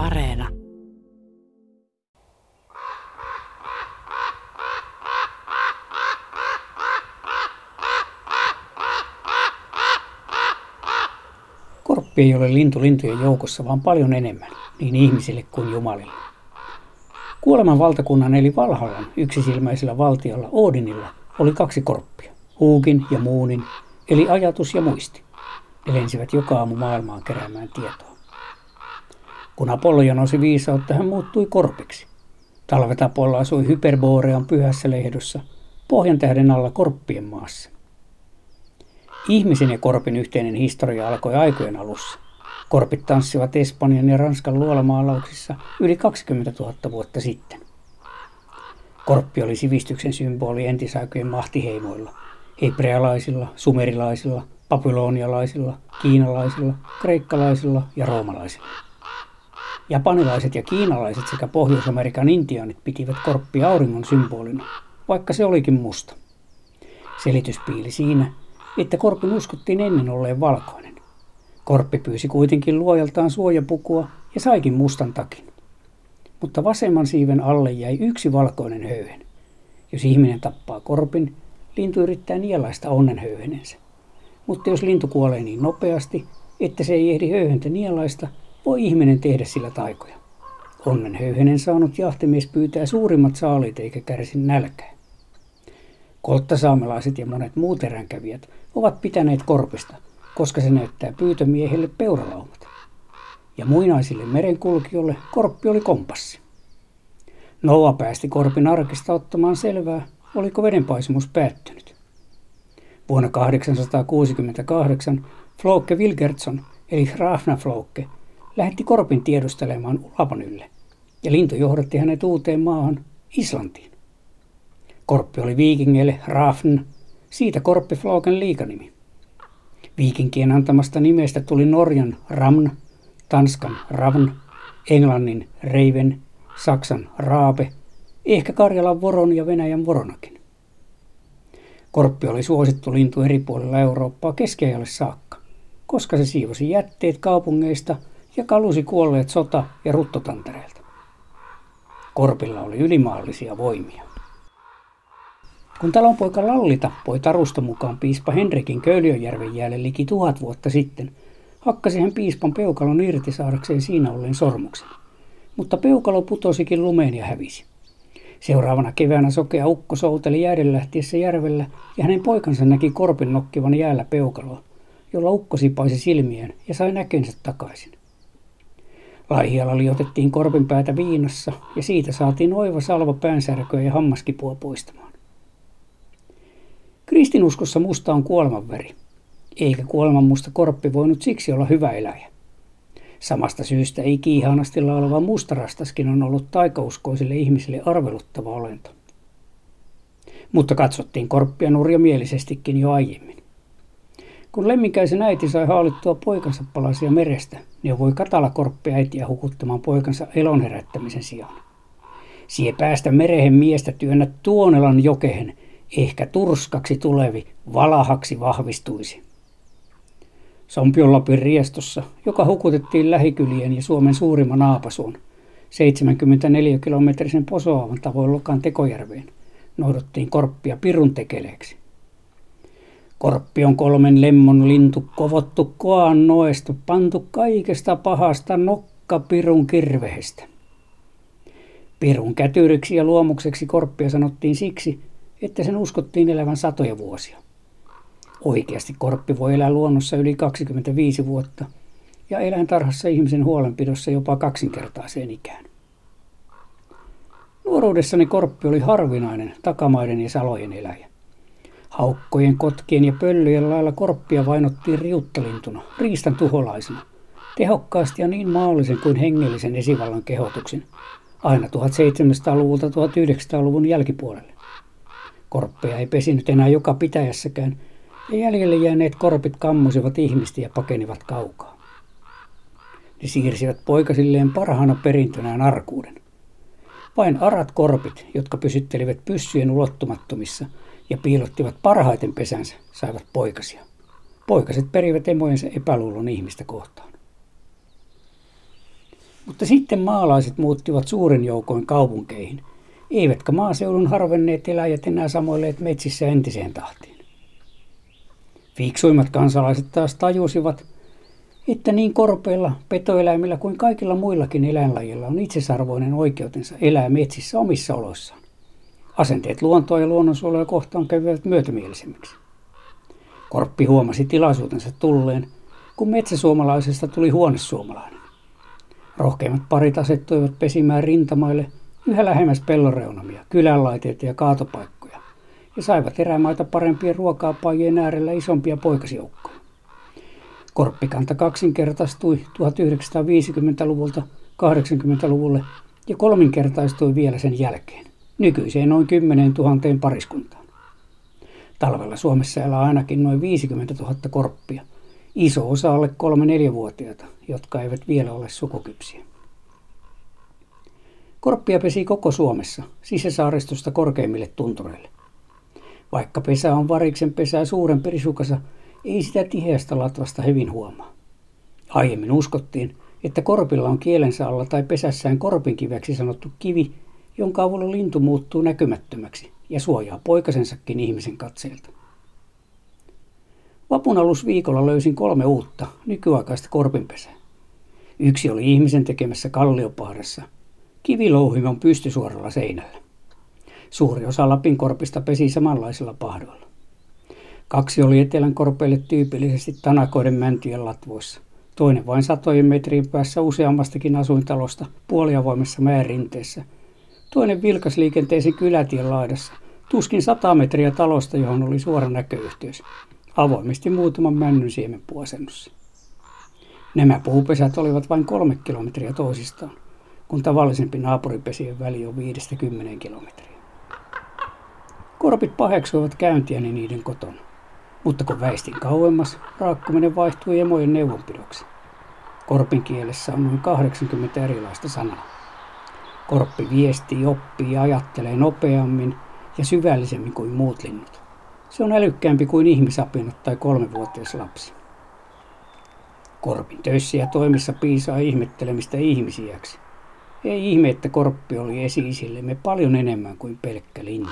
Areena. Korppi ei ole lintu lintujen joukossa, vaan paljon enemmän, niin ihmisille kuin jumalille. Kuoleman valtakunnan eli Valhallan yksisilmäisellä valtiolla Odinilla oli kaksi korppia, Huukin ja Muunin, eli ajatus ja muisti. Ne lensivät joka aamu maailmaan keräämään tietoa. Kun Apollo jonosi viisautta, hän muuttui korpiksi. Talvet Apollo asui Hyperborean pyhässä lehdossa, pohjan tähden alla korppien maassa. Ihmisen ja korpin yhteinen historia alkoi aikojen alussa. Korpit tanssivat Espanjan ja Ranskan luolamaalauksissa yli 20 000 vuotta sitten. Korppi oli sivistyksen symboli entisaikojen mahtiheimoilla, hebrealaisilla, sumerilaisilla, babylonialaisilla, kiinalaisilla, kreikkalaisilla ja roomalaisilla. Japanilaiset ja kiinalaiset sekä Pohjois-Amerikan intiaanit pitivät korppia auringon symbolina, vaikka se olikin musta. Selitys piili siinä, että korpin uskottiin ennen olleen valkoinen. Korppi pyysi kuitenkin luojaltaan suojapukua ja saikin mustan takin. Mutta vasemman siiven alle jäi yksi valkoinen höyhen. Jos ihminen tappaa korpin, lintu yrittää nielaista onnenhöyhenensä. Mutta jos lintu kuolee niin nopeasti, että se ei ehdi höyhentä nielaista, voi ihminen tehdä sillä taikoja. Onnenhöyhenen saanut jahtimies pyytää suurimmat saalit eikä kärsi nälkää. Kolttasaamelaiset ja monet muut eränkävijät ovat pitäneet korpista, koska se näyttää pyytömiehelle peuralaumat. Ja muinaisille merenkulkijoille korppi oli kompassi. Noa päästi korpin arkista ottamaan selvää, oliko vedenpaisumus päättynyt. Vuonna 868 Floke Wilgertson eli Rafna Floke lähetti korpin tiedustelemaan Ulapanylle ja lintu johdatti hänet uuteen maahan Islantiin. Korppi oli viikingeille Rafn, siitä korppi Floken liikanimi. Viikinkien antamasta nimestä tuli Norjan Ramn, Tanskan Ravn, Englannin Reiven, Saksan Raape, ehkä Karjalan Voron ja Venäjän Voronakin. Korppi oli suosittu lintu eri puolilla Eurooppaa keskiajalle saakka, koska se siivosi jätteet kaupungeista ja kalusi kuolleet sota- ja ruttotantereelta. Korpilla oli ylimaallisia voimia. Kun talonpoika Lalli tappoi tarusta mukaan piispa Henrikin Köyliönjärven jäälle liki tuhat vuotta sitten, hakkasi hän piispan peukalon irti saadakseen siinä olleen sormuksen. Mutta peukalo putosikin lumeen ja hävisi. Seuraavana keväänä sokea ukko souteli jääden lähtiessä järvellä ja hänen poikansa näki korpin nokkivan jäällä peukaloa, jolla ukko sipaisi silmien ja sai näkensä takaisin. Laihialla liotettiin korpin päätä viinassa ja siitä saatiin oiva salva päänsärköä ja hammaskipua poistamaan. Kristinuskossa musta on kuolemanväri, eikä kuolemanmusta korppi voinut siksi olla hyvä eläjä. Samasta syystä ei kiihanasti laulava mustarastaskin on ollut taikauskoisille ihmisille arveluttava olento. Mutta katsottiin korppia nurjamielisestikin jo aiemmin. Kun lemminkäisen äiti sai haalittua poikansa palasia merestä, niin voi katala korppi äitiä hukuttamaan poikansa elon herättämisen sijaan. Sie päästä merehen miestä työnnä Tuonelan jokehen, ehkä turskaksi tulevi, valahaksi vahvistuisi. Sompiolapin riestossa, joka hukutettiin lähikylien ja Suomen suurimman naapasuun, 74 kilometrisen posoavan tavoin Lokan Tekojärveen, noudottiin korppia pirun tekeleeksi. Korppi on kolmen lemmon lintu, kovottu koan noesta, pantu kaikesta pahasta nokka pirun kirvehestä. Pirun kätyriksi ja luomukseksi korppia sanottiin siksi, että sen uskottiin elävän satoja vuosia. Oikeasti korppi voi elää luonnossa yli 25 vuotta ja eläintarhassa ihmisen huolenpidossa jopa kaksinkertaiseen ikään. Nuoruudessani korppi oli harvinainen takamaiden ja salojen eläjä. Haukkojen, kotkien ja pöllyjen lailla korppia vainottiin riuttalintuna, riistan tuholaisena, tehokkaasti ja niin maallisen kuin hengellisen esivallan kehotuksen, aina 1700-luvulta 1900-luvun jälkipuolelle. Korppeja ei pesinyt enää joka pitäjässäkään, ja jäljelle jääneet korpit kammusivat ihmistä ja pakenivat kaukaa. Ne siirsivät poikasilleen parhaana perintönään arkuuden. Vain arat korpit, jotka pysyttelivät pyssyjen ulottumattomissa ja piilottivat parhaiten pesänsä, saivat poikasia. Poikaset perivät emojensa epäluulon ihmistä kohtaan. Mutta sitten maalaiset muuttivat suuren joukoin kaupunkeihin, eivätkä maaseudun harvenneet eläjät enää samoilleet metsissä entiseen tahtiin. Fiksuimmat kansalaiset taas tajusivat, että niin korpeilla, petoeläimillä kuin kaikilla muillakin eläinlajilla on itsesarvoinen oikeutensa elää metsissä omissa oloissaan. Asenteet luontoa ja luonnonsuojelua kohtaan kävivät myötämielisemmiksi. Korppi huomasi tilaisuutensa tulleen, kun metsäsuomalaisesta tuli huonesuomalainen. Rohkeimmat parit asettuivat pesimään rintamaille yhä lähemmäs pelloreunamia, kylänlaiteita ja kaatopaikkoja, ja saivat erämaita parempien ruokaapajien äärellä isompia poikasjoukkoja. Korppikanta kaksinkertaistui 1950-luvulta 80-luvulle ja kolminkertaistui vielä sen jälkeen, nykyiseen noin 10 000 pariskuntaan. Talvella Suomessa elää ainakin noin 50 000 korppia, iso osa alle 3-4-vuotiaita, jotka eivät vielä ole sukukypsiä. Korppia pesi koko Suomessa, sisäsaaristosta korkeimmille tuntureille. Vaikka pesä on variksen pesää suurempi risukasa, ei sitä tiheästä latvasta hyvin huomaa. Aiemmin uskottiin, että korpilla on kielensä alla tai pesässään korpinkiveksi sanottu kivi, jonka avulla lintu muuttuu näkymättömäksi ja suojaa poikasensakin ihmisen katseelta. Vapun viikolla löysin kolme uutta, nykyaikaista korpinpesää. Yksi oli ihmisen tekemässä kalliopahdassa. Kivilouhimon pystysuoralla seinällä. Suuri osa Lapin korpista pesi samanlaisilla pahdoilla. Kaksi oli etelän korpeille tyypillisesti tanakoiden mäntyjen latvoissa. Toinen vain satojen metrien päässä useammastakin asuintalosta puoliavoimessa määrinteessä. Toinen vilkasliikenteisen kylätien laidassa, tuskin sata metriä talosta, johon oli suora näköyhteys. Avoimesti muutaman männyn siemen puasennossa. Nämä puupesät olivat vain kolme kilometriä toisistaan, kun tavallisempi naapuripesien väli on viidestä kymmeneen kilometriä. Korpit paheksuivat käyntiäni niiden kotona. Mutta kun väistin kauemmas, raakkuminen vaihtui emojen neuvonpidoksi. Korpin kielessä on noin 80 erilaista sanaa. Korppi viestii, oppii ja ajattelee nopeammin ja syvällisemmin kuin muut linnut. Se on älykkäämpi kuin ihmisapinut tai kolmevuotias lapsi. Korpin töissä ja toimissa piisaa ihmettelemistä ihmisiäksi. Ei ihme, että korppi oli esi paljon enemmän kuin pelkkä lintu.